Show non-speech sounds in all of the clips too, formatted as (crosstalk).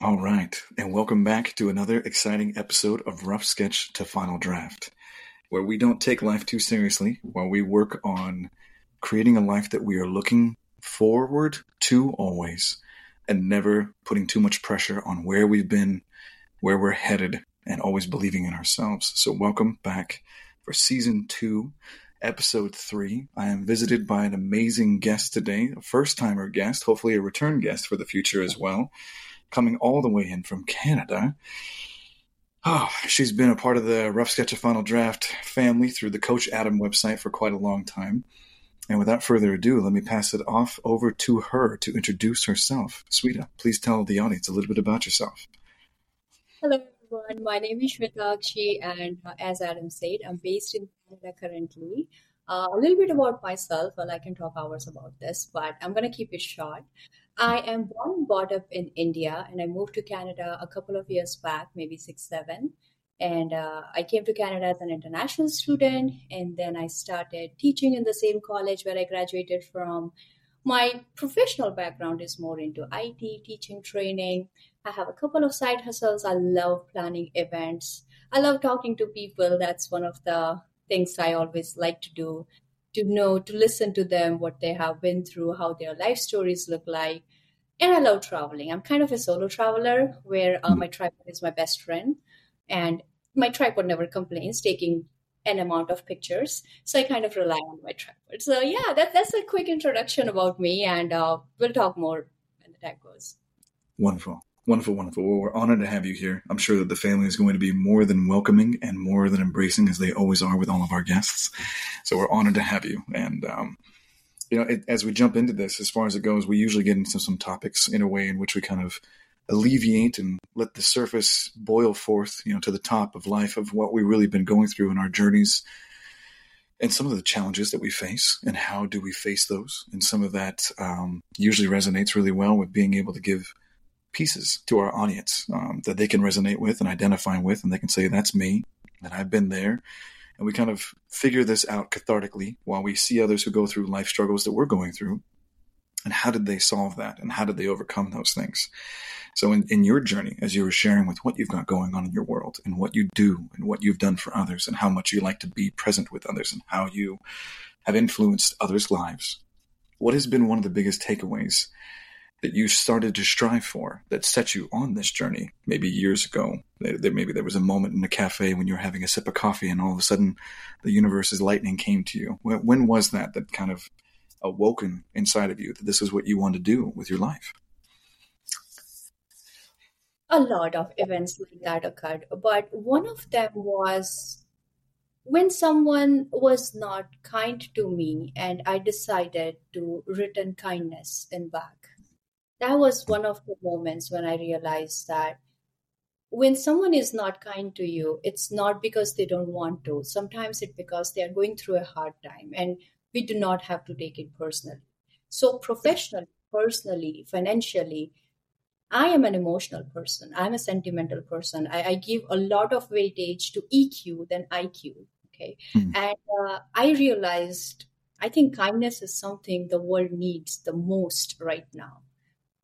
All right, and welcome back to another exciting episode of Rough Sketch to Final Draft, where we don't take life too seriously while we work on creating a life that we are looking forward to always and never putting too much pressure on where we've been, where we're headed, and always believing in ourselves. So, welcome back for season two, episode three. I am visited by an amazing guest today, a first timer guest, hopefully a return guest for the future as well coming all the way in from Canada. Oh, she's been a part of the Rough Sketch of Final Draft family through the Coach Adam website for quite a long time. And without further ado, let me pass it off over to her to introduce herself. Sweta, please tell the audience a little bit about yourself. Hello, everyone. My name is Shwetakshi, and uh, as Adam said, I'm based in Canada currently. Uh, a little bit about myself. Well, I can talk hours about this, but I'm going to keep it short. I am born and brought up in India, and I moved to Canada a couple of years back, maybe six, seven. And uh, I came to Canada as an international student, and then I started teaching in the same college where I graduated from. My professional background is more into IT, teaching, training. I have a couple of side hustles. I love planning events. I love talking to people. That's one of the things I always like to do to know, to listen to them, what they have been through, how their life stories look like. And I love traveling. I'm kind of a solo traveler where uh, my tripod is my best friend. And my tripod never complains, taking an amount of pictures. So I kind of rely on my tripod. So yeah, that, that's a quick introduction about me. And uh, we'll talk more when the time goes. Wonderful. Wonderful, wonderful. Well, we're honored to have you here. I'm sure that the family is going to be more than welcoming and more than embracing as they always are with all of our guests. So we're honored to have you. And, um, you know, it, as we jump into this, as far as it goes, we usually get into some topics in a way in which we kind of alleviate and let the surface boil forth, you know, to the top of life of what we've really been going through in our journeys and some of the challenges that we face and how do we face those. And some of that um, usually resonates really well with being able to give – pieces to our audience um, that they can resonate with and identify with, and they can say, "That's me," and I've been there. And we kind of figure this out cathartically while we see others who go through life struggles that we're going through. And how did they solve that? And how did they overcome those things? So, in, in your journey, as you were sharing with what you've got going on in your world and what you do and what you've done for others and how much you like to be present with others and how you have influenced others' lives, what has been one of the biggest takeaways that you started to strive for that set you on this journey maybe years ago. Maybe there was a moment in a cafe when you were having a sip of coffee and all of a sudden the universe's lightning came to you. When, when was that that kind of awoken inside of you that this is what you want to do with your life? A lot of events like that occurred but one of them was when someone was not kind to me and i decided to return kindness in back that was one of the moments when I realized that when someone is not kind to you, it's not because they don't want to. Sometimes it's because they are going through a hard time, and we do not have to take it personally. So, professionally, personally, financially, I am an emotional person. I'm a sentimental person. I, I give a lot of weightage to EQ than IQ. Okay. Mm. And uh, I realized I think kindness is something the world needs the most right now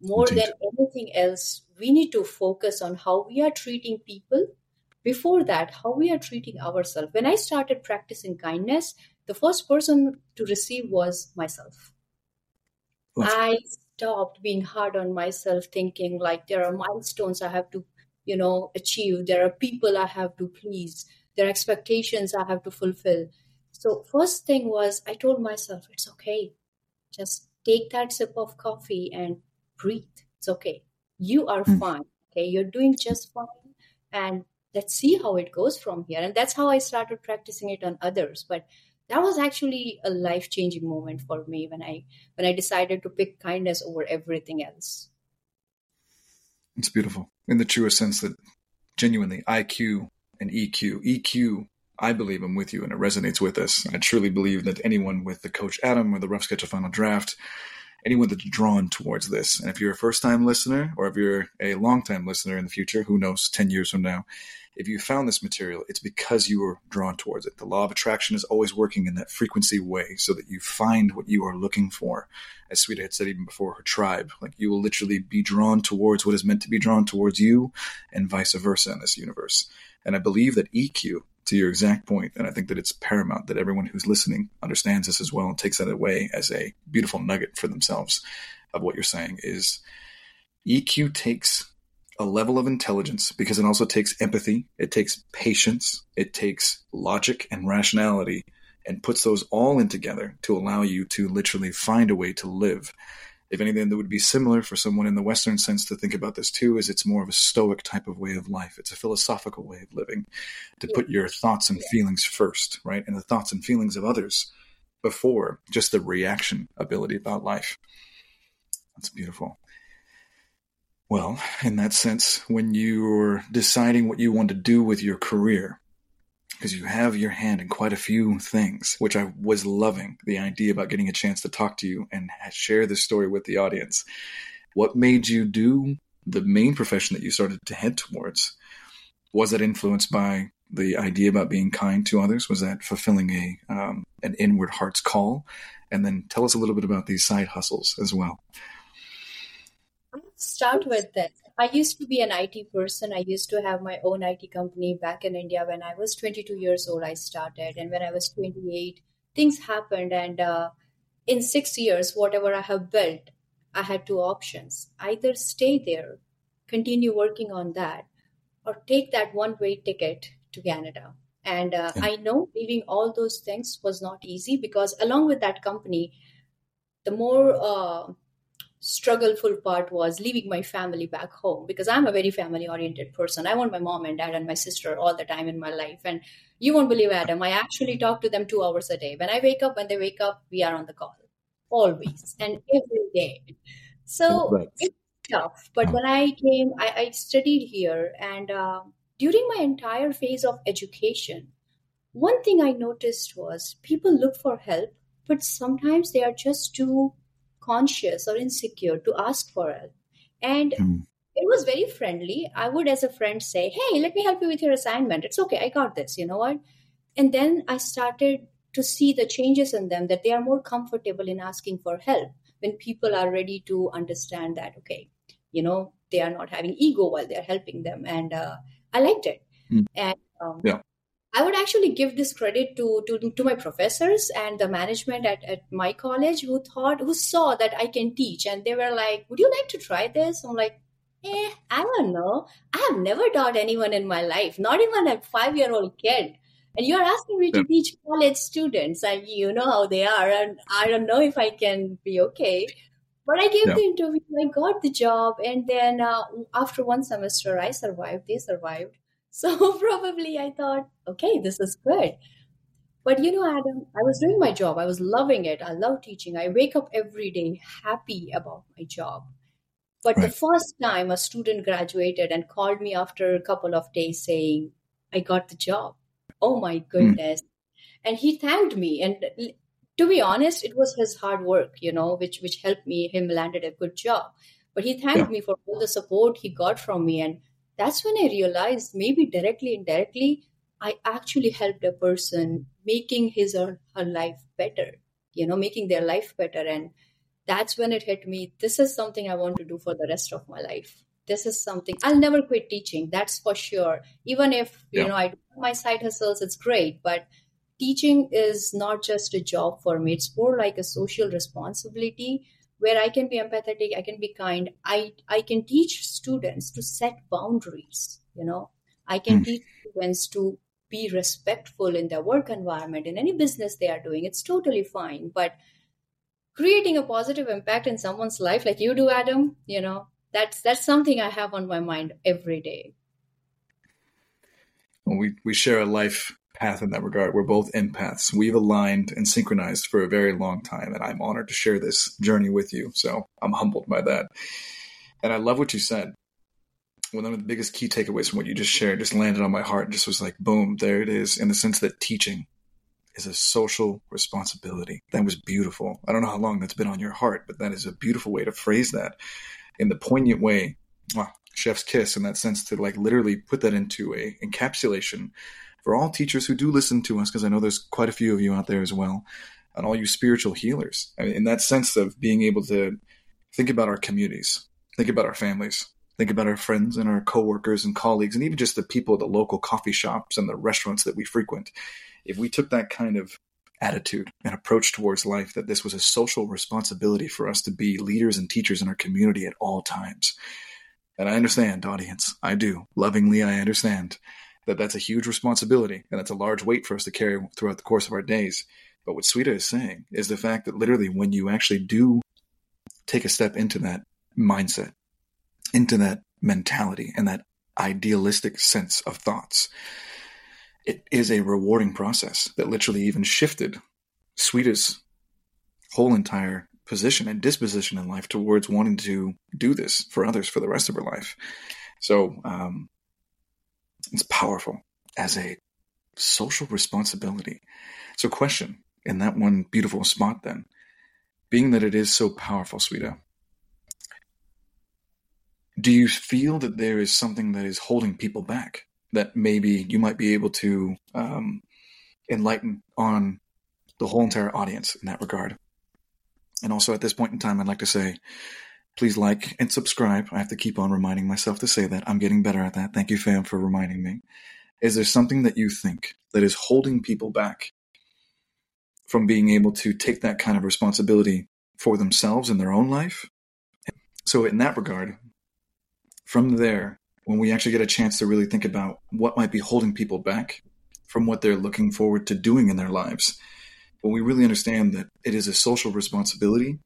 more Indeed. than anything else, we need to focus on how we are treating people. Before that, how we are treating ourselves. When I started practicing kindness, the first person to receive was myself. I stopped being hard on myself, thinking like there are milestones I have to, you know, achieve. There are people I have to please. There are expectations I have to fulfill. So first thing was I told myself, it's okay. Just take that sip of coffee and breathe. It's okay. You are mm. fine. Okay. You're doing just fine. And let's see how it goes from here. And that's how I started practicing it on others. But that was actually a life changing moment for me when I when I decided to pick kindness over everything else. It's beautiful in the truest sense that genuinely IQ and EQ. EQ, I believe I'm with you and it resonates with us. I truly believe that anyone with the Coach Adam or the Rough Sketch of Final Draft anyone that's drawn towards this. And if you're a first time listener or if you're a long time listener in the future, who knows, 10 years from now, if you found this material, it's because you were drawn towards it. The law of attraction is always working in that frequency way so that you find what you are looking for. As Sweta had said even before, her tribe, like you will literally be drawn towards what is meant to be drawn towards you and vice versa in this universe. And I believe that EQ, to your exact point, and I think that it's paramount that everyone who's listening understands this as well and takes that away as a beautiful nugget for themselves of what you're saying is EQ takes a level of intelligence because it also takes empathy, it takes patience, it takes logic and rationality, and puts those all in together to allow you to literally find a way to live. If anything that would be similar for someone in the Western sense to think about this too, is it's more of a stoic type of way of life. It's a philosophical way of living to put your thoughts and feelings first, right? And the thoughts and feelings of others before just the reaction ability about life. That's beautiful. Well, in that sense, when you're deciding what you want to do with your career, because you have your hand in quite a few things, which I was loving the idea about getting a chance to talk to you and share this story with the audience. What made you do the main profession that you started to head towards? Was that influenced by the idea about being kind to others? Was that fulfilling a um, an inward heart's call? And then tell us a little bit about these side hustles as well I start with this. I used to be an IT person. I used to have my own IT company back in India. When I was 22 years old, I started. And when I was 28, things happened. And uh, in six years, whatever I have built, I had two options either stay there, continue working on that, or take that one way ticket to Canada. And uh, yeah. I know leaving all those things was not easy because, along with that company, the more uh, struggleful part was leaving my family back home because I'm a very family oriented person. I want my mom and dad and my sister all the time in my life. And you won't believe, Adam, I actually talk to them two hours a day. When I wake up, when they wake up, we are on the call always and every day. So right. it's tough. But when I came, I, I studied here. And uh, during my entire phase of education, one thing I noticed was people look for help, but sometimes they are just too conscious or insecure to ask for help. And mm. it was very friendly. I would, as a friend, say, Hey, let me help you with your assignment. It's okay. I got this. You know what? And then I started to see the changes in them that they are more comfortable in asking for help when people are ready to understand that, okay, you know, they are not having ego while they're helping them. And uh, I liked it. Mm. And um, yeah. I would actually give this credit to, to, to my professors and the management at, at my college who thought, who saw that I can teach. And they were like, would you like to try this? I'm like, eh, I don't know. I have never taught anyone in my life, not even a five year old kid. And you're asking me to teach college students, and you know how they are. And I don't know if I can be okay. But I gave yeah. the interview, I got the job. And then uh, after one semester, I survived, they survived. So (laughs) probably I thought, okay, this is good. But you know, Adam, I was doing my job. I was loving it. I love teaching. I wake up every day happy about my job. But right. the first time a student graduated and called me after a couple of days saying, I got the job. Oh my hmm. goodness. Mm. And he thanked me. And to be honest, it was his hard work, you know, which which helped me. Him landed a good job. But he thanked yeah. me for all the support he got from me. And that's when I realized maybe directly, indirectly, I actually helped a person making his or her life better, you know, making their life better. And that's when it hit me. This is something I want to do for the rest of my life. This is something I'll never quit teaching. That's for sure. Even if, you yeah. know, I do my side hustles, it's great. But teaching is not just a job for me. It's more like a social responsibility where I can be empathetic, I can be kind. I, I can teach students to set boundaries, you know. I can mm. teach students to be respectful in their work environment, in any business they are doing. It's totally fine. But creating a positive impact in someone's life like you do, Adam, you know, that's that's something I have on my mind every day. Well, we, we share a life path in that regard. We're both empaths. We've aligned and synchronized for a very long time, and I'm honored to share this journey with you. So I'm humbled by that. And I love what you said. One of the biggest key takeaways from what you just shared just landed on my heart and just was like, boom, there it is, in the sense that teaching is a social responsibility. That was beautiful. I don't know how long that's been on your heart, but that is a beautiful way to phrase that in the poignant way. Chef's kiss in that sense to like literally put that into a encapsulation for all teachers who do listen to us, because I know there's quite a few of you out there as well, and all you spiritual healers. I mean, in that sense of being able to think about our communities, think about our families, think about our friends and our coworkers and colleagues, and even just the people at the local coffee shops and the restaurants that we frequent. If we took that kind of attitude and approach towards life, that this was a social responsibility for us to be leaders and teachers in our community at all times. And I understand, audience, I do. Lovingly, I understand that that's a huge responsibility and that's a large weight for us to carry throughout the course of our days. But what Sweta is saying is the fact that literally when you actually do take a step into that mindset, into that mentality and that idealistic sense of thoughts, it is a rewarding process that literally even shifted Sweta's whole entire position and disposition in life towards wanting to do this for others for the rest of her life. So um, it's powerful as a social responsibility. So, question in that one beautiful spot, then, being that it is so powerful, Sweta, do you feel that there is something that is holding people back that maybe you might be able to um, enlighten on the whole entire audience in that regard? And also at this point in time, I'd like to say, please like and subscribe. I have to keep on reminding myself to say that. I'm getting better at that. Thank you, fam, for reminding me. Is there something that you think that is holding people back from being able to take that kind of responsibility for themselves in their own life? So, in that regard, from there, when we actually get a chance to really think about what might be holding people back from what they're looking forward to doing in their lives, when we really understand that it is a social responsibility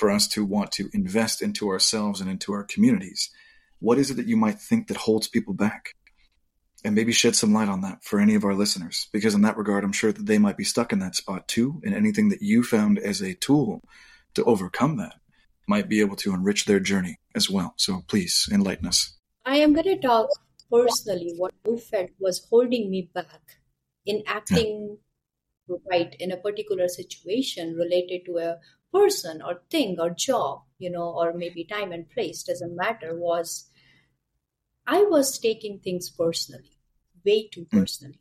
for us to want to invest into ourselves and into our communities, what is it that you might think that holds people back? And maybe shed some light on that for any of our listeners, because in that regard, I'm sure that they might be stuck in that spot too. And anything that you found as a tool to overcome that might be able to enrich their journey as well. So please enlighten us. I am going to talk personally what I felt was holding me back in acting right in a particular situation related to a person or thing or job, you know, or maybe time and place, doesn't matter, was I was taking things personally, way too hmm. personally.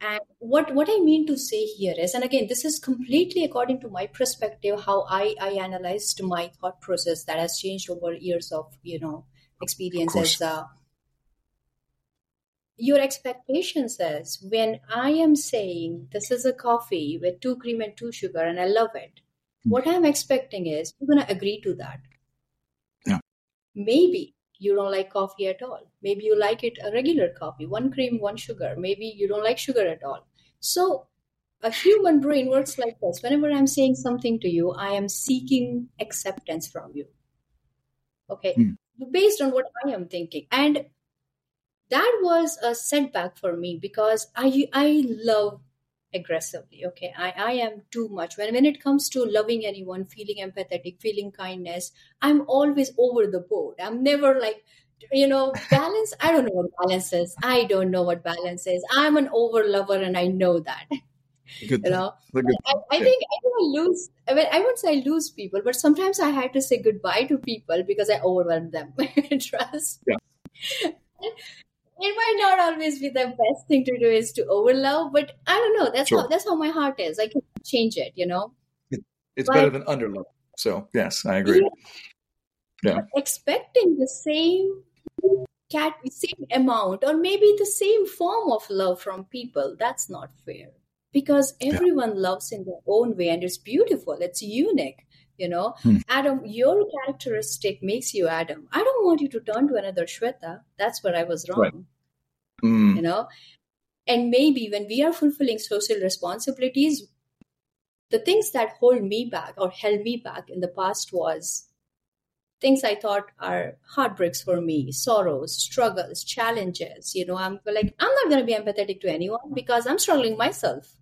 And what, what I mean to say here is, and again, this is completely according to my perspective, how I, I analyzed my thought process that has changed over years of, you know, experience as uh, your expectation says when I am saying this is a coffee with two cream and two sugar and I love it. What I'm expecting is you're going to agree to that. Yeah. Maybe you don't like coffee at all. Maybe you like it a regular coffee, one cream, one sugar. Maybe you don't like sugar at all. So a human brain works like this. Whenever I'm saying something to you, I am seeking acceptance from you. Okay. Mm. Based on what I am thinking. And that was a setback for me because I I love aggressively. Okay, I, I am too much. When when it comes to loving anyone, feeling empathetic, feeling kindness, I'm always over the board. I'm never like you know balance. I don't know what balance is. I don't know what balance is. I'm an over lover, and I know that. Good you know, I, I, think I, think I lose. I mean, I wouldn't say I lose people, but sometimes I had to say goodbye to people because I overwhelmed them. (laughs) Trust. Yeah it might not always be the best thing to do is to overlove, but I don't know. That's sure. how that's how my heart is. I can change it, you know. It, it's but, better than underlove. So yes, I agree. Yeah. yeah. Expecting the same cat same amount or maybe the same form of love from people, that's not fair. Because everyone yeah. loves in their own way and it's beautiful, it's unique you know? Hmm. adam your characteristic makes you adam. I don't want you to turn to another shweta. That's where i was wrong. Right. mm. you know? And maybe when we are fulfilling social responsibilities the things that hold me back or held me back in the past was things i thought are heartbreaks for me sorrows struggles challenges you know? I'm like i'm not going to be empathetic to anyone because i'm struggling myself.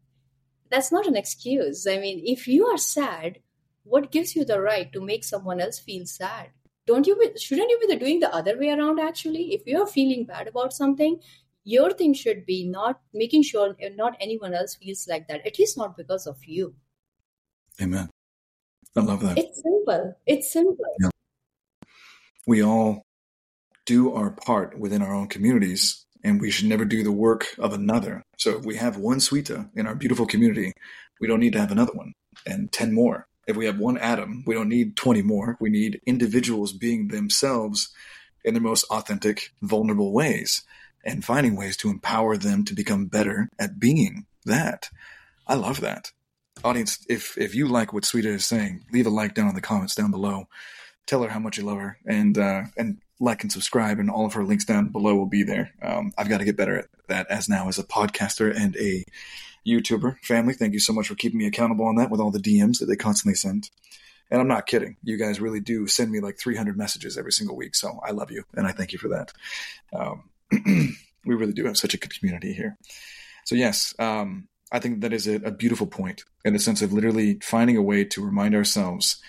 That's not an excuse. I mean if you are sad what gives you the right to make someone else feel sad? Don't you be, shouldn't you be doing the other way around actually? If you're feeling bad about something your thing should be not making sure uh, not anyone else feels like that at least not because of you. Amen. I love that. It's simple. It's simple. Yeah. we all do our part within our own communities and we should never do the work of another. So if we have one Sweta uh, in our beautiful community we don't need to have another one and 10 more if we have one Adam, we don't need 20 more we need individuals being themselves in their most authentic vulnerable ways and finding ways to empower them to become better at being that. I love that. Audience, if if you like what Sweta is saying, leave a like down in the comments down below. Tell her how much you love her, and uh, and like and subscribe, and all of her links down below will be there. Um, I've got to get better at that as now as a podcaster and a YouTuber. Family, thank you so much for keeping me accountable on that with all the DMs that they constantly send. And I'm not kidding. You guys really do send me like 300 messages every single week. So I love you and I thank you for that. Um, (clears throat) we really do have such a good community here. So yes, um, I think that is a, a beautiful point in the sense of literally finding a way to remind ourselves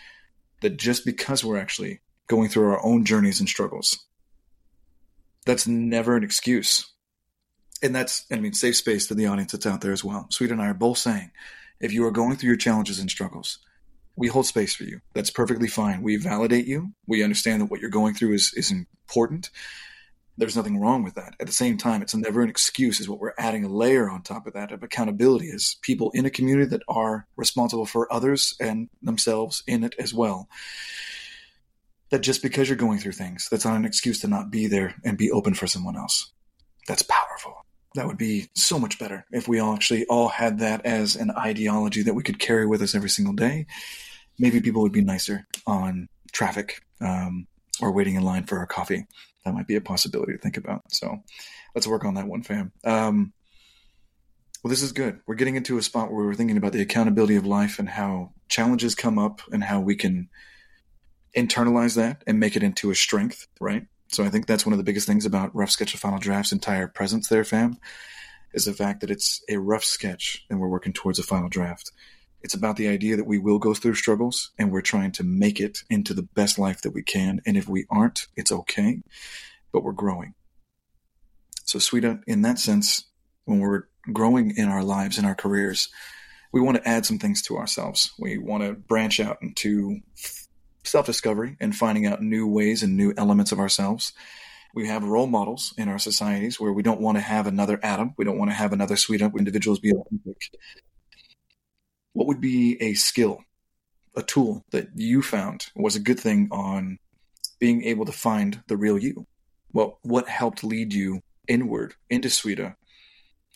that just because we're actually going through our own journeys and struggles, that's never an excuse. And that's, I mean, safe space to the audience that's out there as well. Sweet and I are both saying, if you are going through your challenges and struggles, we hold space for you. That's perfectly fine. We validate you. We understand that what you're going through is, is important there's nothing wrong with that. At the same time, it's never an excuse, is what we're adding a layer on top of that of accountability as people in a community that are responsible for others and themselves in it as well. That just because you're going through things, that's not an excuse to not be there and be open for someone else. That's powerful. That would be so much better if we all actually all had that as an ideology that we could carry with us every single day. Maybe people would be nicer on traffic um, or waiting in line for a coffee that might be a possibility to think about. So let's work on that one, fam. Um, well, this is good. We're getting into a spot where we're thinking about the accountability of life and how challenges come up and how we can internalize that and make it into a strength, right? So I think that's one of the biggest things about Rough Sketch of Final Draft's entire presence there, fam, is the fact that it's a rough sketch and we're working towards a final draft. It's about the idea that we will go through struggles and we're trying to make it into the best life that we can. And if we aren't, it's okay, but we're growing. So, Sweta, in that sense, when we're growing in our lives, in our careers, we want to add some things to ourselves. We want to branch out into self discovery and finding out new ways and new elements of ourselves. We have role models in our societies where we don't want to have another Adam. We don't want to have another Sweta individuals be what would be a skill, a tool that you found was a good thing on being able to find the real you? Well, what helped lead you inward into Sweta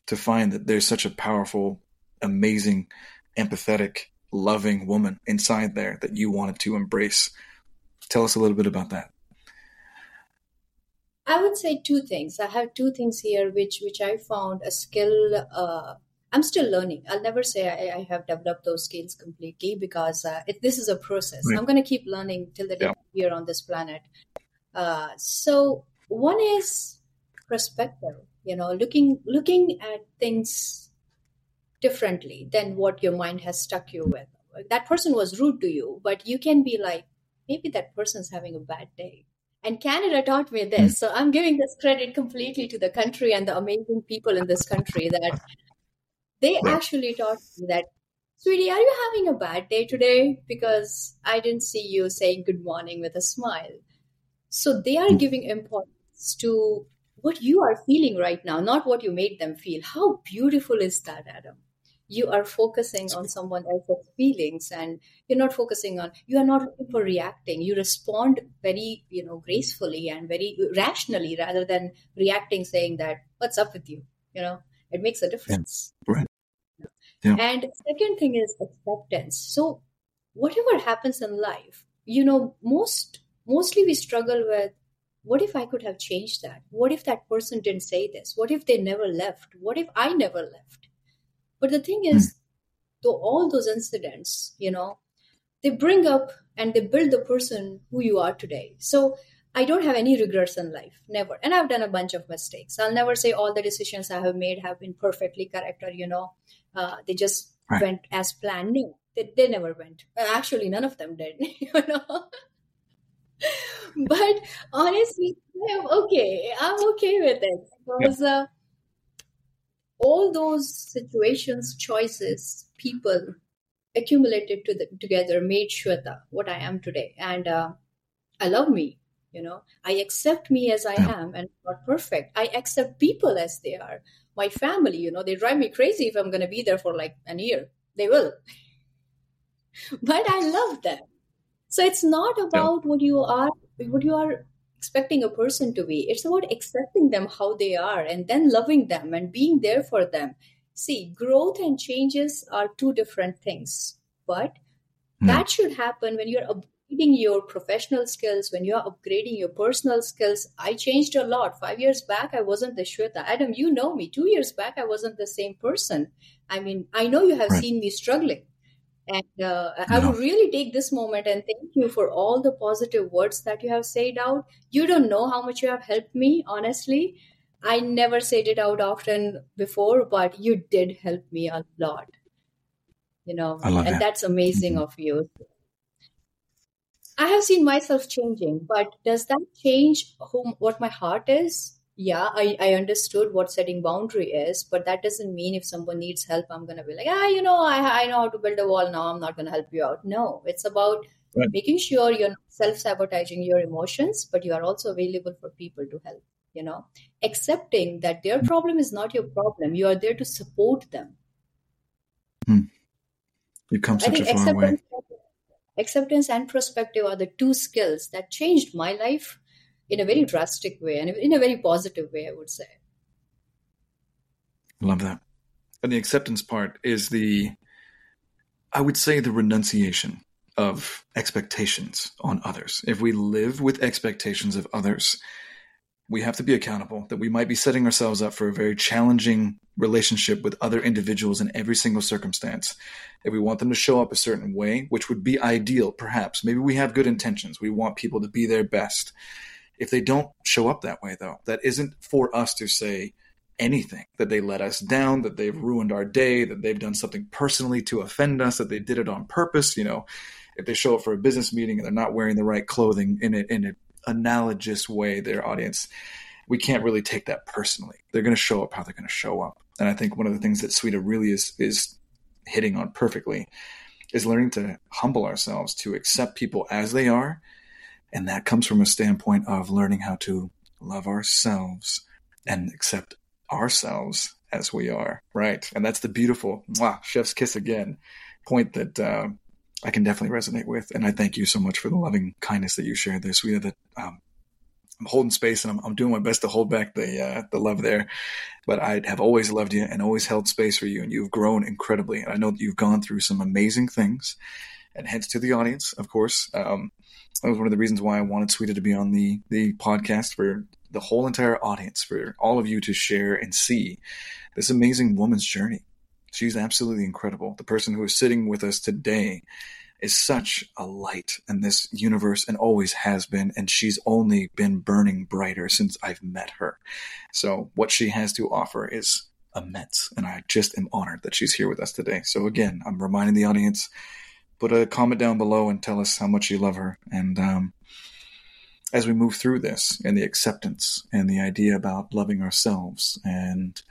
to find that there's such a powerful, amazing, empathetic, loving woman inside there that you wanted to embrace? Tell us a little bit about that. I would say two things. I have two things here, which which I found a skill uh, I'm still learning. I'll never say I, I have developed those skills completely because uh, it, this is a process. Right. I'm going to keep learning till the day yeah. we're on this planet. Uh, so one is perspective. You know, looking looking at things differently than what your mind has stuck you with. That person was rude to you, but you can be like, maybe that person's having a bad day. And Canada taught me this. Hmm. So I'm giving this credit completely to the country and the amazing people in this country that they actually taught me that, sweetie, are you having a bad day today? Because I didn't see you saying good morning with a smile. So they are hmm. giving importance to what you are feeling right now, not what you made them feel. How beautiful is that, Adam? You are focusing on someone else's feelings and you're not focusing on, you are not looking for reacting. You respond very, you know, gracefully and very rationally rather than reacting saying that, what's up with you? You know, it makes a difference. Yeah. Right. Yeah. And second thing is acceptance. So whatever happens in life, you know, most mostly we struggle with what if I could have changed that? What if that person didn't say this? What if they never left? What if I never left? But the thing is, mm. though all those incidents, you know, they bring up and they build the person who you are today. So I don't have any regrets in life, never. And I've done a bunch of mistakes. I'll never say all the decisions I have made have been perfectly correct or, you know, uh, they just right. went as planned. No, they, they never went. Actually, none of them did, (laughs) you know. (laughs) but honestly, I'm okay. I'm okay with it because uh, all those situations, choices, people accumulated to the, together made Shweta what I am today. And uh, I love me. You know, I accept me as I am and not perfect. I accept people as they are. My family, you know, they drive me crazy if I'm going to be there for like an year. They will. (laughs) but I love them. So it's not about yeah. what you are, what you are expecting a person to be. It's about accepting them how they are and then loving them and being there for them. See, growth and changes are two different things, but mm. that should happen when you're upgrading your professional skills, when you're upgrading your personal skills. I changed a lot. Five years back, I wasn't the Shweta. Adam, you know me. Two years back, I wasn't the same person. I mean, I know you have right. seen me struggling. And uh, I would really take this moment and thank you for all the positive words that you have said out. You don't know how much you have helped me, honestly. I never said it out often before, but you did help me a lot. You know, and that. that's amazing mm-hmm. of you. I have seen myself changing, but does that change whom what my heart is? Yeah, I, I understood what setting boundary is, but that doesn't mean if someone needs help, I'm going to be like, ah, you know, I, I know how to build a wall now. I'm not going to help you out. No, it's about right. making sure you're self sabotaging your emotions, but you are also available for people to help, you know, accepting that their problem is not your problem. You are there to support them. Hmm. You come such a far way. Acceptance and perspective are the two skills that changed my life in a very drastic way and in a very positive way, I would say. Love that. And the acceptance part is the, I would say, the renunciation of expectations on others. If we live with expectations of others, we have to be accountable that we might be setting ourselves up for a very challenging relationship with other individuals in every single circumstance. If we want them to show up a certain way, which would be ideal, perhaps, maybe we have good intentions. We want people to be their best. If they don't show up that way, though, that isn't for us to say anything that they let us down, that they've ruined our day, that they've done something personally to offend us, that they did it on purpose. You know, if they show up for a business meeting and they're not wearing the right clothing in in an analogous way, their audience, we can't really take that personally. They're going to show up how they're going to show up. And I think one of the things that Sweta really is is hitting on perfectly is learning to humble ourselves to accept people as they are and that comes from a standpoint of learning how to love ourselves and accept ourselves as we are, right? And that's the beautiful mwah, chef's kiss again point that uh, I can definitely resonate with. And I thank you so much for the loving kindness that you shared there, Sweta. That um, I'm holding space and I'm, I'm, doing my best to hold back the uh, the love there. But I have always loved you and always held space for you, and you've grown incredibly. And I know that you've gone through some amazing things. And hence to the audience, of course. Um, that was one of the reasons why I wanted Sweta to be on the the podcast for the whole entire audience, for all of you to share and see this amazing woman's journey. She's absolutely incredible. The person who is sitting with us today is such a light in this universe and always has been. And she's only been burning brighter since I've met her. So what she has to offer is immense. And I just am honored that she's here with us today. So again, I'm reminding the audience put a comment down below and tell us how much you love her. And um, as we move through this and the acceptance and the idea about loving ourselves and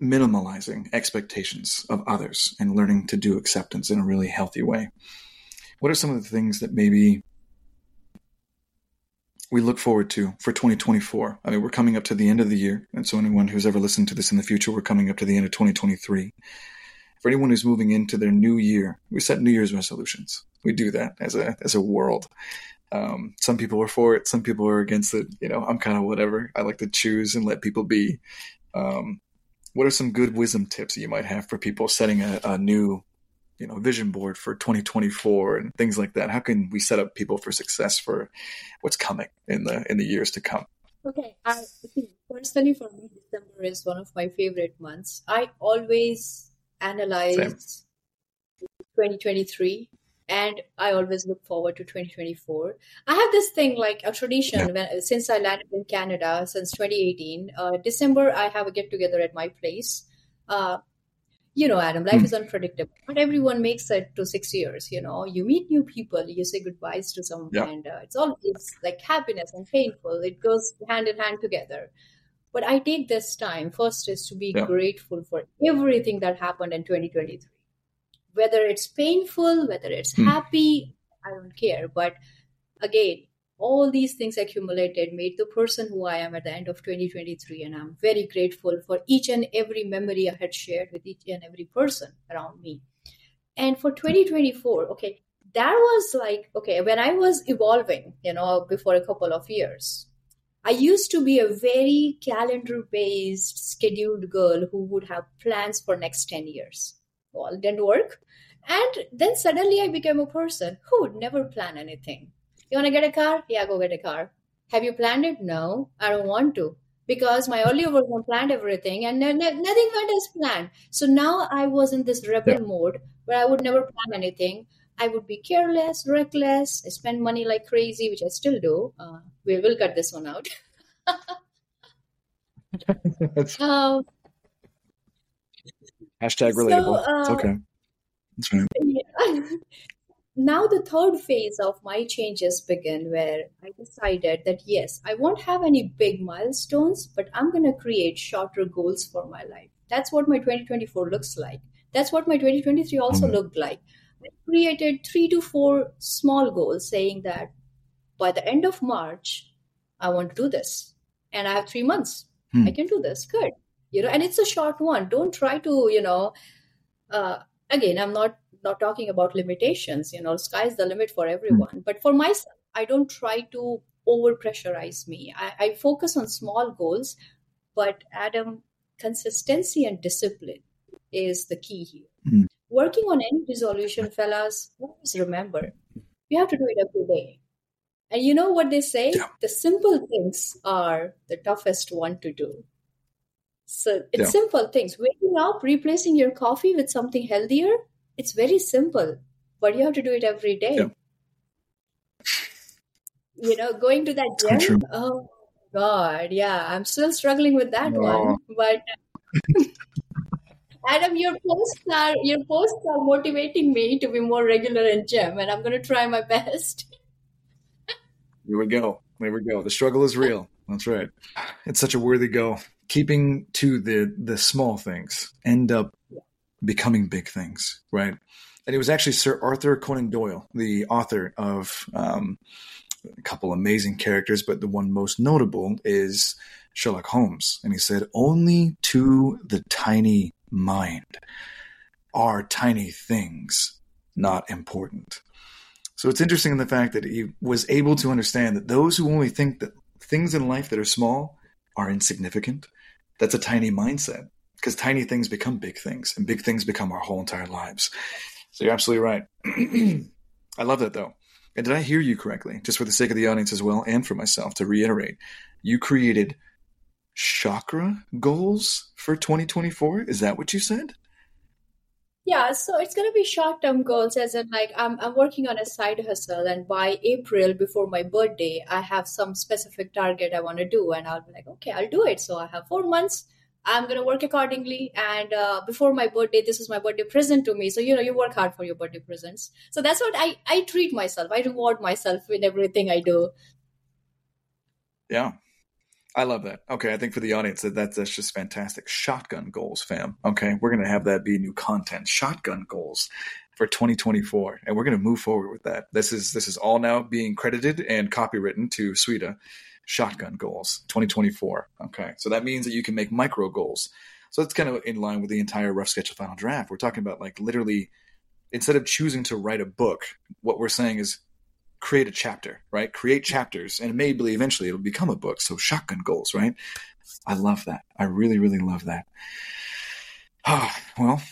minimalizing expectations of others and learning to do acceptance in a really healthy way, what are some of the things that maybe we look forward to for 2024? I mean, we're coming up to the end of the year. And so, anyone who's ever listened to this in the future, we're coming up to the end of 2023 for anyone who's moving into their new year, we set New Year's resolutions. We do that as a as a world. Um, some people are for it, some people are against it. You know, I'm kind of whatever. I like to choose and let people be. Um, what are some good wisdom tips that you might have for people setting a, a new, you know, vision board for 2024 and things like that? How can we set up people for success for what's coming in the in the years to come? Okay, I personally for me, December is one of my favorite months. I always analyze Same. 2023 and I always look forward to 2024. I have this thing like a tradition yeah. when since I landed in Canada since 2018. Uh, December I have a get together at my place. Uh, you know, Adam, life mm. is unpredictable. Not everyone makes it to six years. You know, you meet new people, you say goodbyes to someone, yeah. and uh, it's always like happiness and painful. It goes hand in hand together. But I take this time first is to be yeah. grateful for everything that happened in 2023. Whether it's painful, whether it's mm. happy, I don't care. But again, all these things accumulated made the person who I am at the end of 2023. And I'm very grateful for each and every memory I had shared with each and every person around me. And for 2024, okay, that was like, okay, when I was evolving, you know, before a couple of years, I used to be a very calendar based, scheduled girl who would have plans for next 10 years. Well, it didn't work. And then suddenly I became a person who would never plan anything. You want to get a car? Yeah, go get a car. Have you planned it? No, I don't want to because my earlier version planned everything and nothing went as planned. So now I was in this rebel yeah. mode where I would never plan anything. I would be careless, reckless, I spend money like crazy, which I still do. Uh, we will cut this one out. (laughs) um, Hashtag relatable. So, uh, it's okay. That's right. Yeah. now the third phase of my changes begin where I decided that yes, I won't have any big milestones, but I'm going to create shorter goals for my life. That's what my 2024 looks like. That's what my 2023 also mm-hmm. looked like. Created three to four small goals saying that by the end of March, I want to do this. And I have three months. Hmm. I can do this. Good. You know, and it's a short one. Don't try to, you know, uh, again, I'm not not talking about limitations you know sky's the limit for everyone but for myself i don't try to over pressurize me I, I focus on small goals but adam consistency and discipline is the key here mm. Working on any resolution fellas always remember you have to do it every day and you know what they say yeah. the simple things are the toughest one to do so it's yeah. simple things waking up replacing your coffee with something healthier it's very simple, but you have to do it every day. Yeah. You know, going to that gym. Oh God, yeah, I'm still struggling with that no. one. But (laughs) Adam, your posts are your posts are motivating me to be more regular in gym, and I'm going to try my best. (laughs) Here we go. There we go. The struggle is real. That's right. It's such a worthy goal. Keeping to the the small things end up becoming big things, right? And it was actually Sir Arthur Conan Doyle, the author of um, a couple amazing characters, but the one most notable is Sherlock Holmes. And he said, Only to the tiny mind are tiny things not important. So it's interesting in the fact that he was able to understand that those who only think that things in life that are small are insignificant, that's a tiny mindset because tiny things become big things and big things become our whole entire lives. So you're absolutely right. (clears throat) I love that though. And did I hear you correctly? Just for the sake of the audience as well, and for myself to reiterate, you created chakra goals for 2024. Is that what you said? Yeah, so it's gonna be short-term goals, as in like I'm I'm working on a side hustle, and by April, before my birthday, I have some specific target I want to do, and I'll be like, okay, I'll do it. So I have four months I'm going to work accordingly. And uh, before my birthday, this is my birthday present to me. So, you know, you work hard for your birthday presents. So that's what I, I treat myself. I reward myself in everything I do. Yeah. I love that. Okay. I think for the audience, that that's, that's just fantastic. Shotgun goals, fam. Okay. We're to have that be new content. Shotgun goals for 2024 and we're to move forward with that this is this is all now being credited and copywritten to Sweta shotgun goals 2024. Okay. So that means that you can make micro goals. So that's kind of in line with the entire rough sketch of final draft. We're talking about like literally instead of choosing to write a book, what we're saying is create a chapter, right? Create chapters and maybe eventually it'll become a book. So shotgun goals, right? I love that. I really, really love that. Oh, well,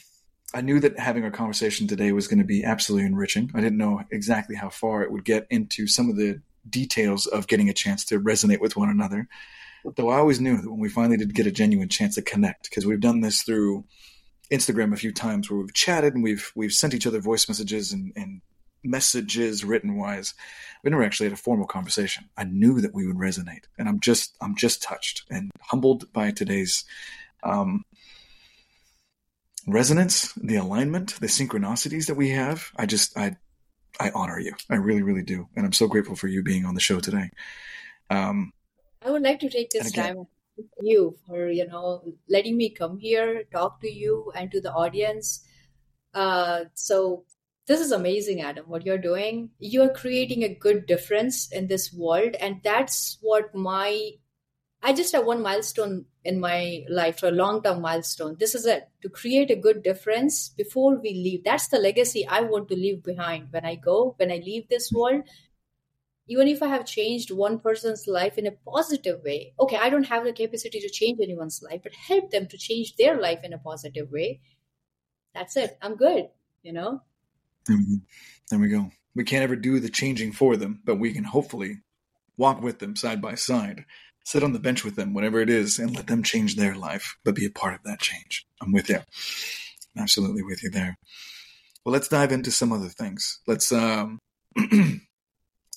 I knew that having our conversation today was going to be absolutely enriching. I didn't know exactly how far it would get into some of the details of getting a chance to resonate with one another. Though I always knew that when we finally did get a genuine chance to connect, because we've done this through Instagram a few times where we've chatted and we've we've sent each other voice messages and, and messages written wise. We never actually had a formal conversation. I knew that we would resonate, and I'm just I'm just touched and humbled by today's um, resonance, the alignment, the synchronicities that we have. I just I I honor you. I really, really do. And I'm so grateful for you being on the show today. Um, I would like to take this again, time you for you know letting me come here, talk to you and to the audience. Uh, so this is amazing, Adam. What you're doing, you are creating a good difference in this world, and that's what my I just have one milestone in my life, a long term milestone. This is it to create a good difference before we leave. That's the legacy I want to leave behind when I go, when I leave this world. Even if I have changed one person's life in a positive way, okay, I don't have the capacity to change anyone's life, but help them to change their life in a positive way. That's it. I'm good, you know? There we go. There we go. We can't ever do the changing for them, but we can hopefully walk with them side by side sit on the bench with them, whatever it is, and let them change their life, but be a part of that change. I'm with you. I'm absolutely with you there. Well, let's dive into some other things. Let's, um, (clears throat)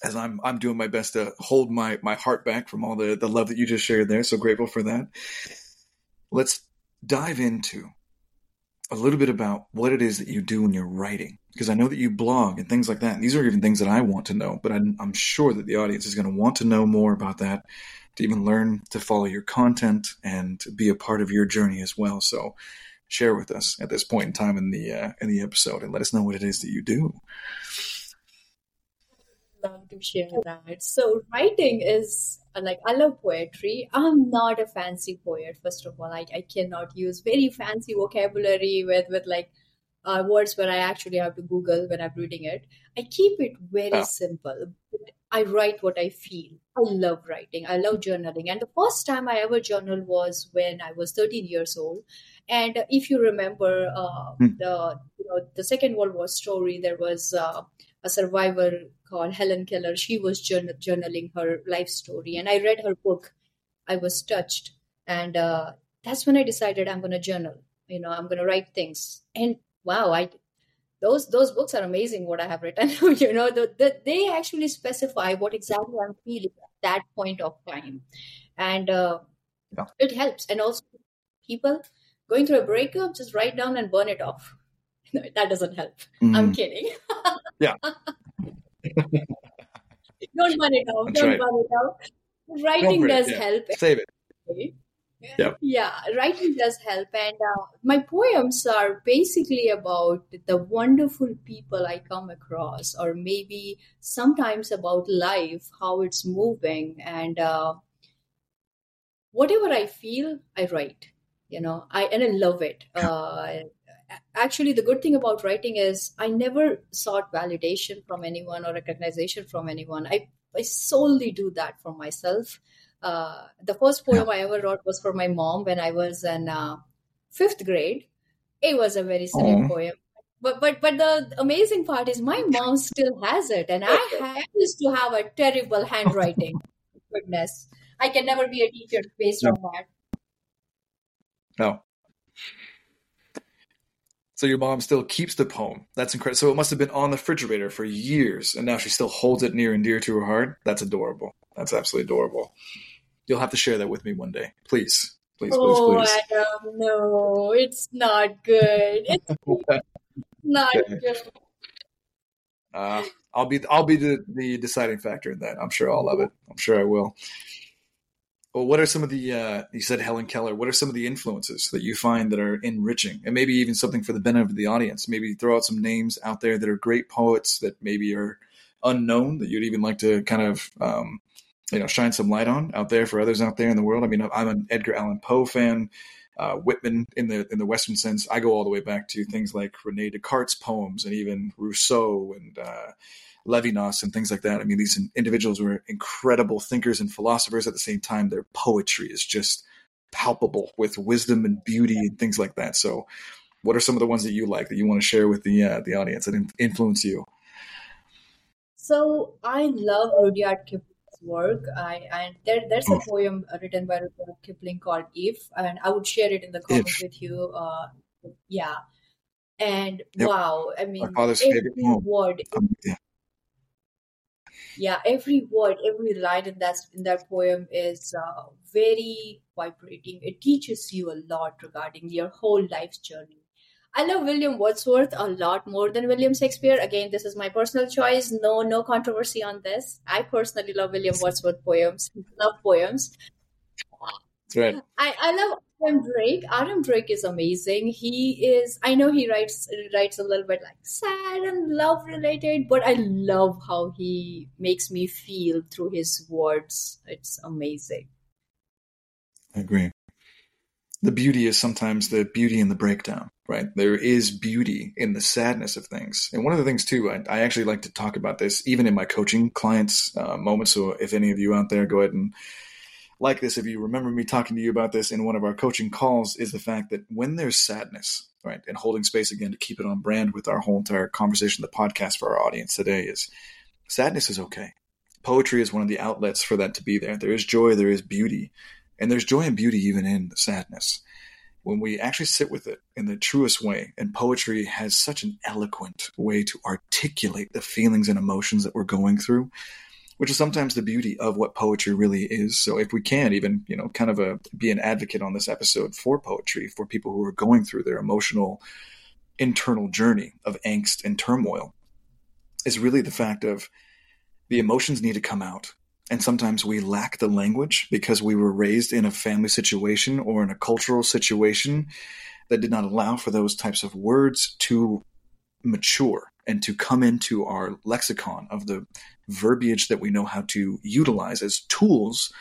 as I'm, I'm doing my best to hold my, my heart back from all the, the love that you just shared there. So grateful for that. Let's dive into a little bit about what it is that you do when you're writing because I know that you blog and things like that. These are even things that I want to know, but I'm, I'm sure that the audience is going to want to know more about that to even learn to follow your content and be a part of your journey as well. So share with us at this point in time in the uh, in the episode and let us know what it is that you do. Love to share that. So writing is like I love poetry. I'm not a fancy poet. First of all, I, I cannot use very fancy vocabulary with with like uh, words where I actually have to Google when I'm reading it. I keep it very oh. simple. I write what I feel. I love writing. I love journaling. And the first time I ever journaled was when I was 13 years old. And if you remember uh, hmm. the you know, the Second World War story, there was uh, a survivor called Helen Keller. She was journal- journaling her life story, and I read her book. I was touched, and uh, that's when I decided I'm going to journal. You know, I'm going to write things. And wow, I those those books are amazing. What I have written, (laughs) you know, the, the, they actually specify what exactly I'm feeling at that point of time, and uh, yeah. it helps. And also, people going through a breakup, just write down and burn it off. No, (laughs) that doesn't help. Mm. I'm kidding. (laughs) yeah. Don't burn it off. That's don't right. burn it off. Writing does yeah. help. Save it. Okay Yep. Yeah, writing does help. And uh, my poems are basically about the wonderful people I come across, or maybe sometimes about life, how it's moving. And uh, whatever I feel, I write. You know, I and I love it. (laughs) Uh, actually, the good thing about writing is I never sought validation from anyone or recognition from anyone. I, I solely do that for myself uh, the first poem I ever wrote was for my mom when I was in uh, fifth grade. It was a very silly Aww. poem. But, but but the amazing part is my mom still has it, and I, I (laughs) used to have a terrible handwriting. (laughs) Goodness, I can never be a teacher based no. on that. No. So your mom still keeps the poem. That's incredible. So it must have been on the refrigerator for years, and now she still holds it near and dear to her heart. That's adorable. That's absolutely adorable. You'll have to share that with me one day, please. Please, oh, please, please. Adam, no, it's not good. It's (laughs) not okay. good. Uh, I'll be I'll be the, the deciding factor in that. I'm sure I'll love it. I'm sure I will. Well, what are some of the uh, you said Helen Keller? What are some of the influences that you find that are enriching, and maybe even something for the benefit of the audience? Maybe throw out some names out there that are great poets that maybe are unknown that you'd even like to kind of um, you know shine some light on out there for others out there in the world. I mean, I'm an Edgar Allan Poe fan. Uh, Whitman in the in the Western sense, I go all the way back to things like Rene Descartes' poems and even Rousseau and uh, Levinas and things like that. I mean, these individuals were incredible thinkers and philosophers. At the same time, their poetry is just palpable with wisdom and beauty and things like that. So, what are some of the ones that you like that you want to share with the uh, the audience that influence you? So, I love Rudyard Kipling work. I and there there's a poem written by Rudyard Kipling called "If," and I would share it in the comments if. with you. Uh, yeah, and yep. wow, I mean, every word. Yeah. yeah, every word, every line in that in that poem is uh, very vibrating. It teaches you a lot regarding your whole life's journey. I love William Wordsworth a lot more than William Shakespeare. Again, this is my personal choice. No, no controversy on this. I personally love William Wordsworth poems. Love poems. That's right. I, I love Adam Drake. Adam Drake is amazing. He is. I know he writes writes a little bit like sad and love related, but I love how he makes me feel through his words. It's amazing. I agree. The beauty is sometimes the beauty in the breakdown, right? There is beauty in the sadness of things. And one of the things, too, I, I actually like to talk about this even in my coaching clients' uh, moments. So if any of you out there go ahead and like this, if you remember me talking to you about this in one of our coaching calls, is the fact that when there's sadness, right, and holding space again to keep it on brand with our whole entire conversation, the podcast for our audience today is sadness is okay. Poetry is one of the outlets for that to be there. There is joy, there is beauty, and there's joy and beauty even in the sadness. When we actually sit with it in the truest way, and poetry has such an eloquent way to articulate the feelings and emotions that we're going through, which is sometimes the beauty of what poetry really is. So if we can even, you know, kind of a be an advocate on this episode for poetry for people who are going through their emotional internal journey of angst and turmoil is really the fact of the emotions need to come out. And sometimes we lack the language because we were raised in a family situation or in a cultural situation that did not allow for those types of words to mature and to come into our lexicon of the verbiage that we know how to utilize as tools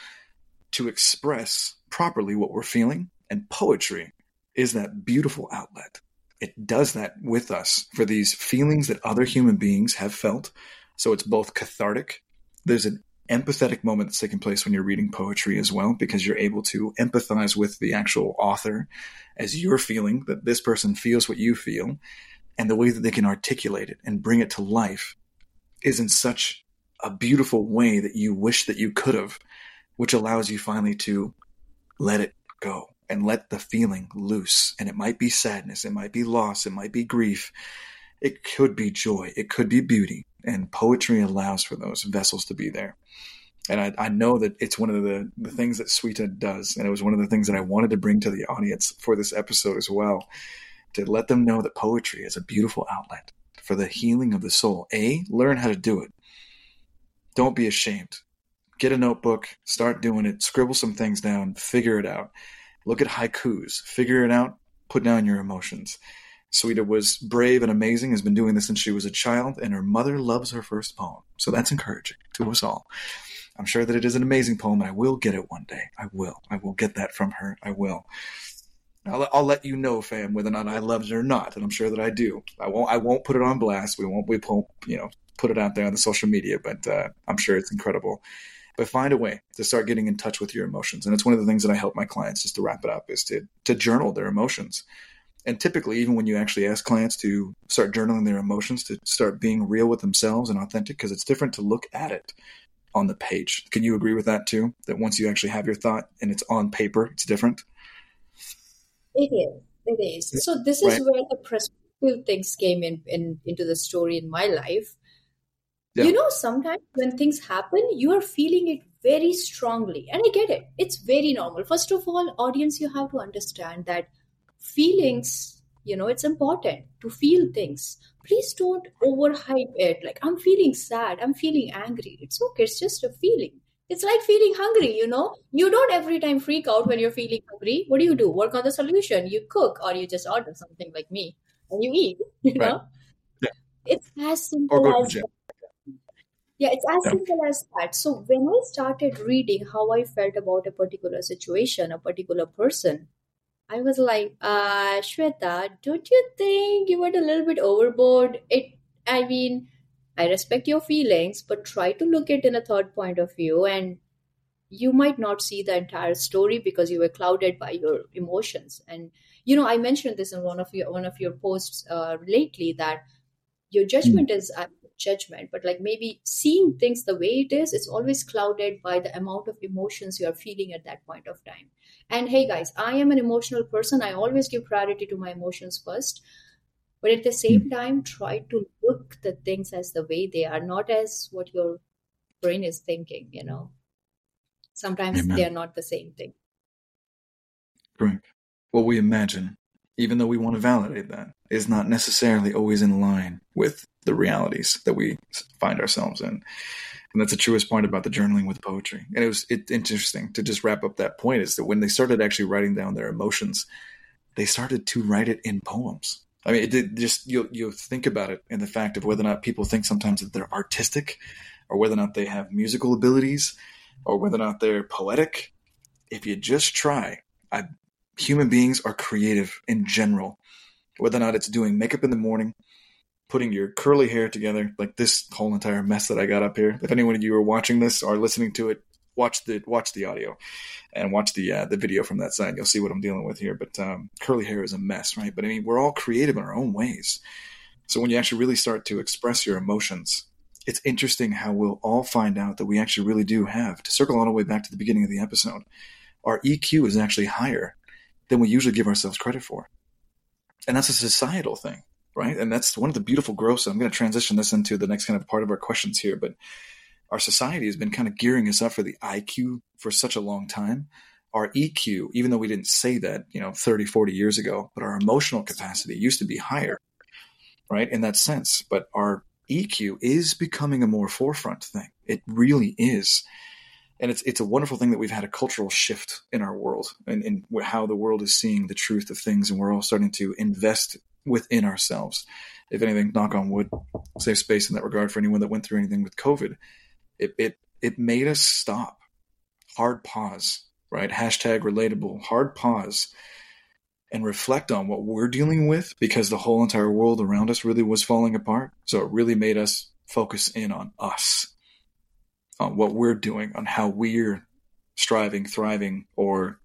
to express properly what we're feeling. And poetry is that beautiful outlet. It does that with us for these feelings that other human beings have felt. So it's both cathartic. There's an empathetic moment that's taking place when you're reading poetry as well, because you're able to empathize with the actual author as you're feeling that this person feels what you feel. And the way that they can articulate it and bring it to life is in such a beautiful way that you wish that you could have, which allows you finally to let it go and let the feeling loose. And it might be sadness, it might be loss, it might be grief, it could be joy, it could be beauty. And poetry allows for those vessels to be there. And I, I know that it's one of the, the things that Sweta does. And it was one of the things that I wanted to bring to the audience for this episode as well to let them know that poetry is a beautiful outlet for the healing of the soul. A, learn how to do it. Don't be ashamed. Get a notebook, start doing it, scribble some things down, figure it out. Look at haikus, figure it out, put down your emotions. Sweta was brave and amazing, has been doing this since she was a child, and her mother loves her first poem. So that's encouraging to us all. I'm sure that it is an amazing poem, and I will get it one day. I will. I will get that from her. I will. I'll, I'll let you know, fam, whether or not I love it or not, and I'm sure that I do. I won't. I won't put it on blast. We won't. We won't. You know, put it out there on the social media, but uh, I'm sure it's incredible. But find a way to start getting in touch with your emotions, and it's one of the things that I help my clients just to wrap it up is to to journal their emotions. And typically, even when you actually ask clients to start journaling their emotions, to start being real with themselves and authentic, because it's different to look at it on the page. Can you agree with that too? That once you actually have your thought and it's on paper, it's different. It is. It is. So this is right. where the perspective things came in, in into the story in my life. Yeah. You know, sometimes when things happen, you are feeling it very strongly. And I get it. It's very normal. First of all, audience, you have to understand that feelings, you know, it's important to feel things. Please don't overhype it. Like, I'm feeling sad. I'm feeling angry. It's okay. It's just a feeling. It's like feeling hungry, you know? You don't every time freak out when you're feeling hungry. What do you do? Work on the solution. You cook or you just order something like me and you eat, (laughs) you right. know? Yeah. It's as simple as yeah, it's as yeah. simple as that. So when I started reading how I felt about a particular situation, a particular person, I was like, uh, Sweta, don't you think you went a little bit overboard? It, I mean, I respect your feelings, but try to look at it in a third point of view, and you might not see the entire story because you were clouded by your emotions. And you know, I mentioned this in one of your one of your posts uh, lately that your judgment mm. is uh, judgment but like maybe seeing things the way it is it's always clouded by the amount of emotions you are feeling at that point of time and hey guys i am an emotional person i always give priority to my emotions first but at the same mm. time try to look the things as the way they are not as what your brain is thinking you know sometimes Amen. they are not the same thing correct what we imagine even though we want to validate that is not necessarily always in line with the realities that we find ourselves in. And that's the truest point about the journaling with poetry. And it was it, interesting to just wrap up that point is that when they started actually writing down their emotions, they started to write it in poems. I mean, it, it just you you think about it in the fact of whether or not people think sometimes that they're artistic, or whether or not they have musical abilities, or whether or not they're poetic. If you just try, I, human beings are creative in general. Whether or not it's doing makeup in the morning, putting your curly hair together, like this whole entire mess that I got up here. If anyone of you are watching this or listening to it, watch the watch the audio and watch the uh, the video from that side. You'll see what I'm dealing with here. But um, curly hair is a mess, right? But I mean, we're all creative in our own ways. So when you actually really start to express your emotions, it's interesting how we'll all find out that we actually really do have to circle all the way back to the beginning of the episode. Our EQ is actually higher than we usually give ourselves credit for, and that's a societal thing, right? And that's one of the beautiful growths. I'm going to transition this into the next kind of part of our questions here, but our society has been kind of gearing us up for the IQ for such a long time. Our EQ, even though we didn't say that, you know, 30, 40 years ago, but our emotional capacity used to be higher, right? In that sense. But our EQ is becoming a more forefront thing. It really is. And it's it's a wonderful thing that we've had a cultural shift in our world and in how the world is seeing the truth of things, and we're all starting to invest within ourselves. If anything, knock on wood, save space in that regard for anyone that went through anything with COVID it it it made us stop. Hard pause, right? Hashtag relatable. Hard pause and reflect on what we're dealing with because the whole entire world around us really was falling apart. So it really made us focus in on us, on what we're doing, on how we're striving, thriving, or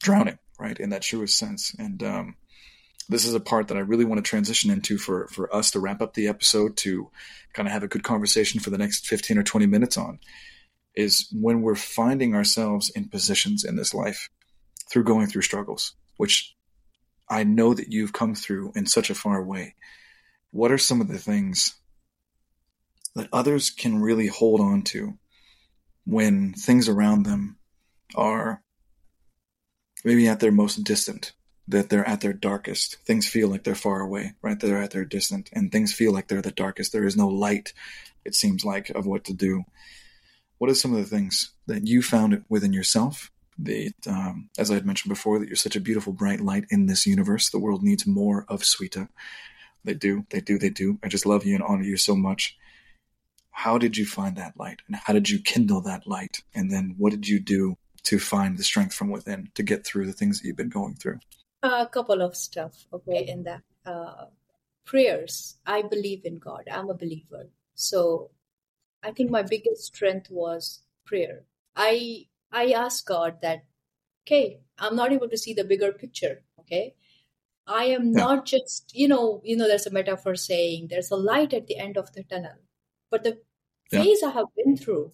drowning, right? In that truest sense. And um, this is a part that I really want to transition into for for us to wrap up the episode to kind of have a good conversation for the next 15 or 20 minutes on is when we're finding ourselves in positions in this life through going through struggles, which I know that you've come through in such a far way. What are some of the things that others can really hold on to when things around them are maybe at their most distant that they're at their darkest. Things feel like they're far away, right? They're at their distant, and things feel like they're the darkest. There is no light, it seems like, of what to do. What are some of the things that you found within yourself? That, um, as I had mentioned before, that you're such a beautiful, bright light in this universe. The world needs more of Sweta. They do, they do, they do. I just love you and honor you so much. How did you find that light? And how did you kindle that light? And then what did you do to find the strength from within to get through the things that you've been going through? A couple of stuff okay in that uh, prayers. I believe in god. I'm a believer. So i think my biggest strength was prayer. I i asked god that okay i'm not able to see the bigger picture okay? I am yeah. not just you know you know there's a metaphor saying there's a light at the end of the tunnel. But the yeah. phase i have been through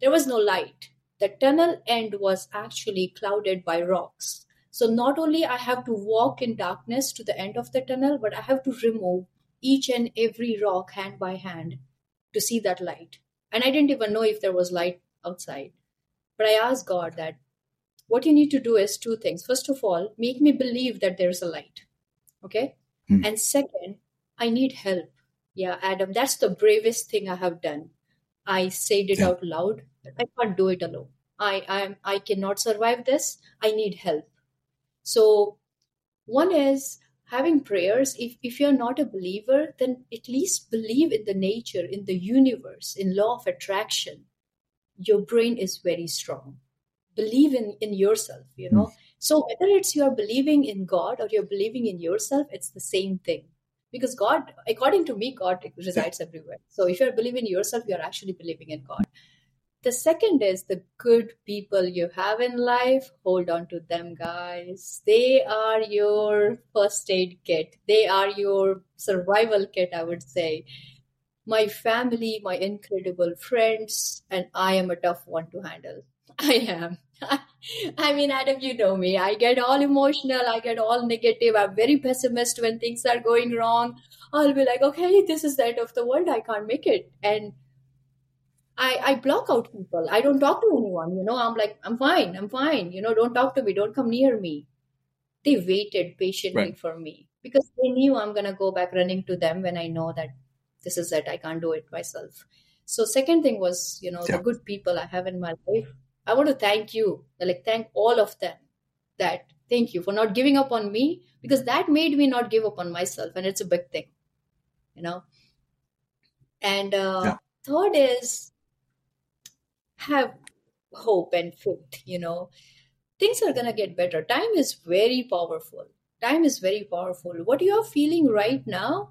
there was no light. The tunnel end was actually clouded by rocks so not only I have to walk in darkness to the end of the tunnel, but I have to remove each and every rock hand by hand to see that light. And I didn't even know if there was light outside. But I asked God that what you need to do is two things. First of all, make me believe that there's a light. Okay? Hmm. And second, I need help. Yeah, Adam, that's the bravest thing I have done. I said it yeah. out loud. I can't do it alone. I I I cannot survive this. I need help. So, one is having prayers. If, if you're not a believer, then at least believe in the nature, in the universe, in law of attraction. Your brain is very strong. Believe in, in yourself, you know. Mm. So whether it's you're believing in God or you're believing in yourself, it's the same thing. Because God, according to me, God resides everywhere. So if you're believing in yourself, you're actually believing in God. The second is the good people you have in life. Hold on to them, guys. They are your first aid kit. They are your survival kit, I would say. My family, my incredible friends, and I am a tough one to handle. (laughs) I am. (laughs) I mean, Adam, you know me. I get all emotional. I get all negative. I'm very pessimist when things are going wrong. I'll be like, okay, this is the end of the world. I can't make it. And I, I block out people. I don't talk to anyone. You know, I'm like, I'm fine. I'm fine. You know, don't talk to me. Don't come near me. They waited patiently right. for me because they knew I'm going to go back running to them when I know that this is it. I can't do it myself. So second thing was, you know, Yeah. the good people I have in my life. I want to thank you, like thank all of them. That thank you for not giving up on me because that made me not give up on myself, and it's a big thing, you know. And uh, Yeah. third is have hope and faith. You know, things are gonna get better. Time is very powerful. Time is very powerful. What you are feeling right now,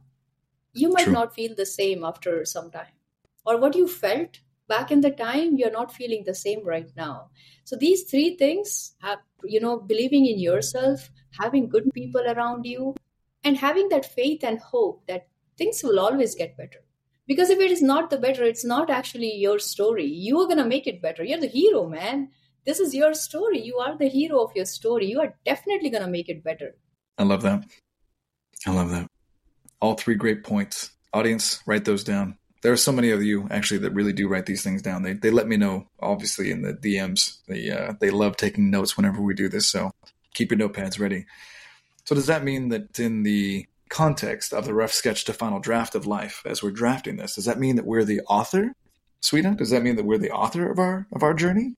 you might True. not feel the same after some time or what you felt back in the time you're not feeling the same right now so these three things have you know believing in yourself having good people around you and having that faith and hope that things will always get better because if it is not the better it's not actually your story you are going to make it better you're the hero man this is your story you are the hero of your story you are definitely going to make it better I love that. I love that. All three great points. Audience, write those down. There are so many of you actually that really do write these things down. They they let me know, obviously in the DMs. They uh, they love taking notes whenever we do this. So keep your notepads ready. So does that mean that in the context of the rough sketch to final draft of life, as we're drafting this, does that mean that we're the author, Sweta? Does that mean that we're the author of our of our journey?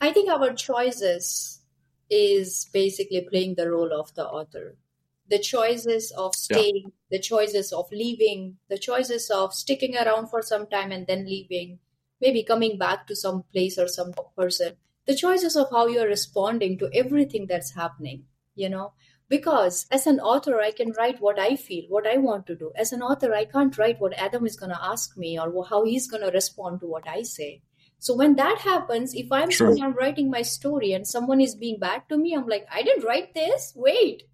I think our choices is basically playing the role of the author. The choices of Yeah. staying, the choices of leaving, the choices of sticking around for some time and then leaving, maybe coming back to some place or some person. The choices of how you're responding to everything that's happening, you know? Because as an author, I can write what I feel, what I want to do. As an author, I can't write what Adam is going to ask me or how he's going to respond to what I say. So when that happens, if I'm Sure. I'm writing my story and someone is being bad to me, I'm like, I didn't write this. Wait.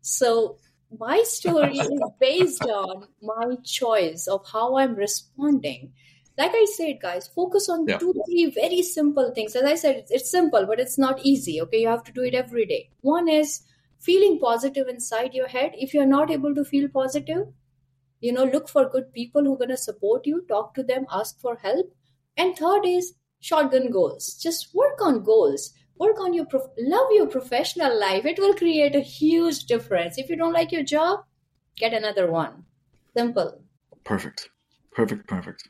So my story is (laughs) based on my choice of how I'm responding. Like I said, guys, focus on Yeah. two, three very simple things. As I said, it's, it's simple, but it's not easy. Okay, you have to do it every day. One is feeling positive inside your head. If you're not able to feel positive, you know, look for good people who are going to support you, talk to them, ask for help. And third is short-term goals. Just work on goals. Work on your prof- love your professional life. It will create a huge difference. If you don't like your job, get another one. Simple. Perfect. Perfect. Perfect.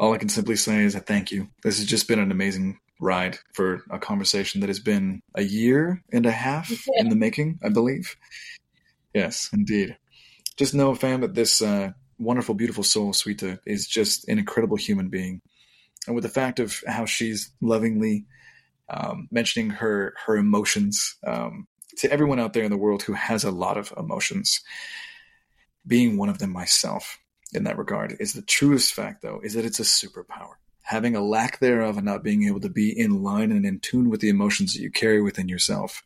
All I can simply say is thank you. This has just been an amazing ride for a conversation that has been a year and a half in the making, I believe. Yes, indeed. Just know, fam, that this uh, wonderful, beautiful soul, Sweta, is just an incredible human being. And with the fact of how she's lovingly um, mentioning her her emotions um, to everyone out there in the world who has a lot of emotions, being one of them myself in that regard is the truest fact though is that it's a superpower having a lack thereof and not being able to be in line and in tune with the emotions that you carry within yourself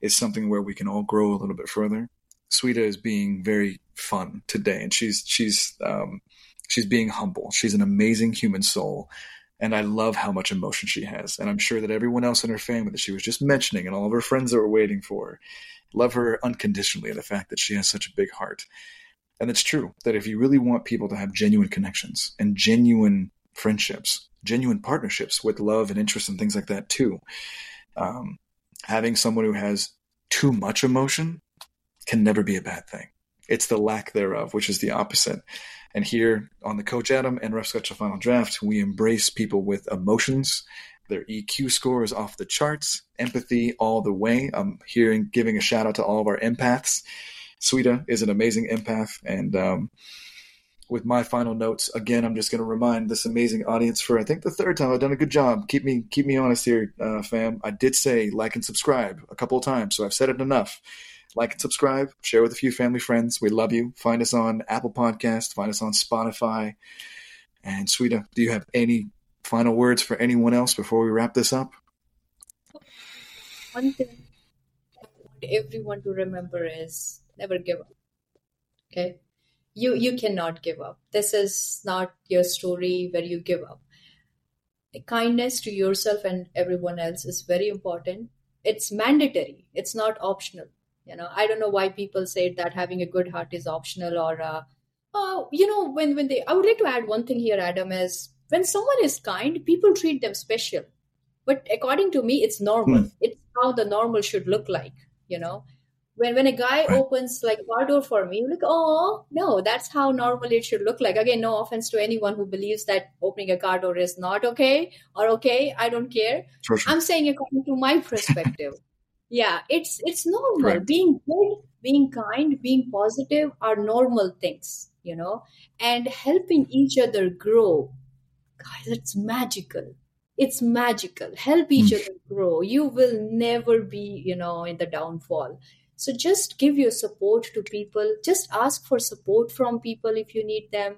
is something where we can all grow a little bit further. Sweta is being very fun today and she's she's um, she's being humble. She's an amazing human soul and I love how much emotion she has. And I'm sure that everyone else in her family that she was just mentioning and all of her friends that were waiting for her love her unconditionally and the fact that she has such a big heart. And it's true that if you really want people to have genuine connections and genuine friendships, genuine partnerships with love and interest and things like that too, um, having someone who has too much emotion can never be a bad thing. It's the lack thereof, which is the opposite. And here on the Coach Adam and Rough Sketch Final Draft, we embrace people with emotions. Their EQ score is off the charts, empathy all the way. I'm here and giving a shout out to all of our empaths. Sweta is an amazing empath. And um, with my final notes, again, I'm just going to remind this amazing audience for I think the third time I've done a good job. Keep me keep me honest here, uh, fam. I did say like and subscribe a couple of times, so I've said it enough. Like and subscribe, share with a few family friends. We love you. Find us on Apple Podcast, find us on Spotify. And Sweta, do you have any final words for anyone else before we wrap this up? One thing I want everyone to remember is never give up. Okay? You you cannot give up. This is not your story where you give up. Kindness to yourself and everyone else is very important. It's mandatory. It's not optional. You know, I don't know why people say that having a good heart is optional or uh, uh, you know, when when they I would like to add one thing here, Adam, is when someone is kind, people treat them special. But according to me, it's normal. It's how the normal should look like, you know when when a guy right. opens like car door for me, you're like, oh no, that's how normally it should look like. Again, no offense to anyone who believes that opening a car door is not okay or okay. I don't care. Sure, sure. I'm saying according to my perspective. (laughs) yeah, it's it's normal. Right. Being good, being kind, being positive are normal things, you know, and helping each other grow. Guys, it's magical it's magical help each mm. other grow you will never be you know in the downfall so just give your support to people. Just ask for support from people if you need them.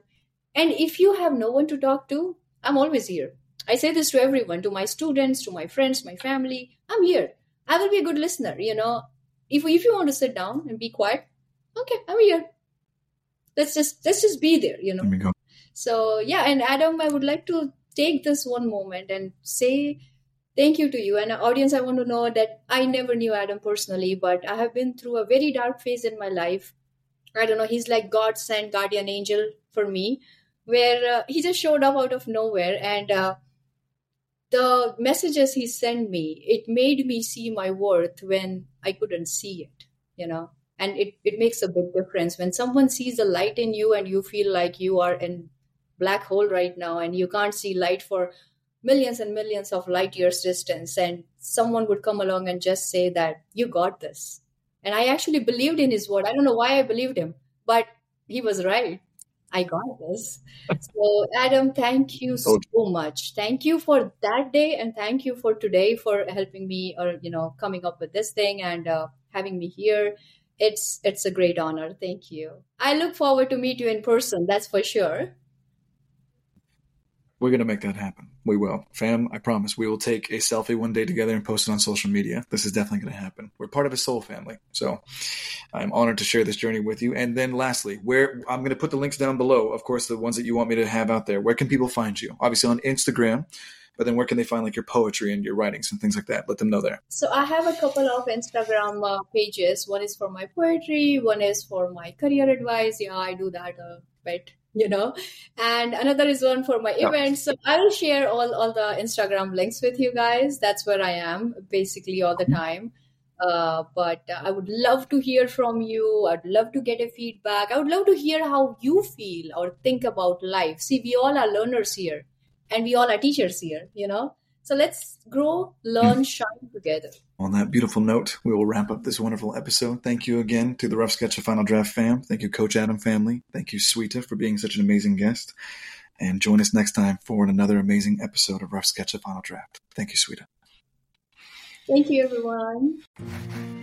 And if you have no one to talk to, I'm always here. I say this to everyone, to my students, to my friends, my family. I'm here. I will be a good listener, you know. If if you want to sit down and be quiet, okay, I'm here. Let's just let's just be there, you know. So yeah, and Adam, I would like to take this one moment and say Thank you to you. And audience, I want to know that I never knew Adam personally, but I have been through a very dark phase in my life. I don't know, he's like God sent guardian angel for me, where uh, he just showed up out of nowhere. And uh, the messages he sent me, it made me see my worth when I couldn't see it, you know. And it, it makes a big difference when someone sees a light in you and you feel like you are in black hole right now and you can't see light for millions and millions of light years distance and someone would come along and just say that you got this. And i actually believed in his word. I don't know why i believed him but he was right. I got this. (laughs) So adam thank you so much. Thank you for that day and thank you for today for helping me or you know coming up with this thing and uh, having me here. It's it's a great honor. Thank you. I look forward to meet you in person that's for sure we're going to make that happen. We will. Fam, I promise. We will take a selfie one day together and post it on social media. This is definitely going to happen. We're part of a soul family. So I'm honored to share this journey with you. And then lastly, where I'm going to put the links down below, of course, the ones that you want me to have out there. Where can people find you? Obviously on Instagram. But then where can they find like your poetry and your writings and things like that? Let them know there. So I have a couple of Instagram uh, pages. One is for my poetry, one is for my career advice. Yeah, I do that a bit you know? And another is one for my event so i'll share all all the instagram links with you guys. That's where i am basically all the time. Uh, but uh, i would love to hear from you. I'd love to get a feedback. I would love to hear how you feel or think about life. See we all are learners here and we all are teachers here you know so let's grow, learn, hmm. shine together. On that beautiful note, we will wrap up this wonderful episode. Thank you again to the Rough Sketch of Final Draft fam. Thank you, Coach Adam family. Thank you, Sweta, for being such an amazing guest. And join us next time for another amazing episode of Rough Sketch of Final Draft. Thank you, Sweta. Thank you, everyone.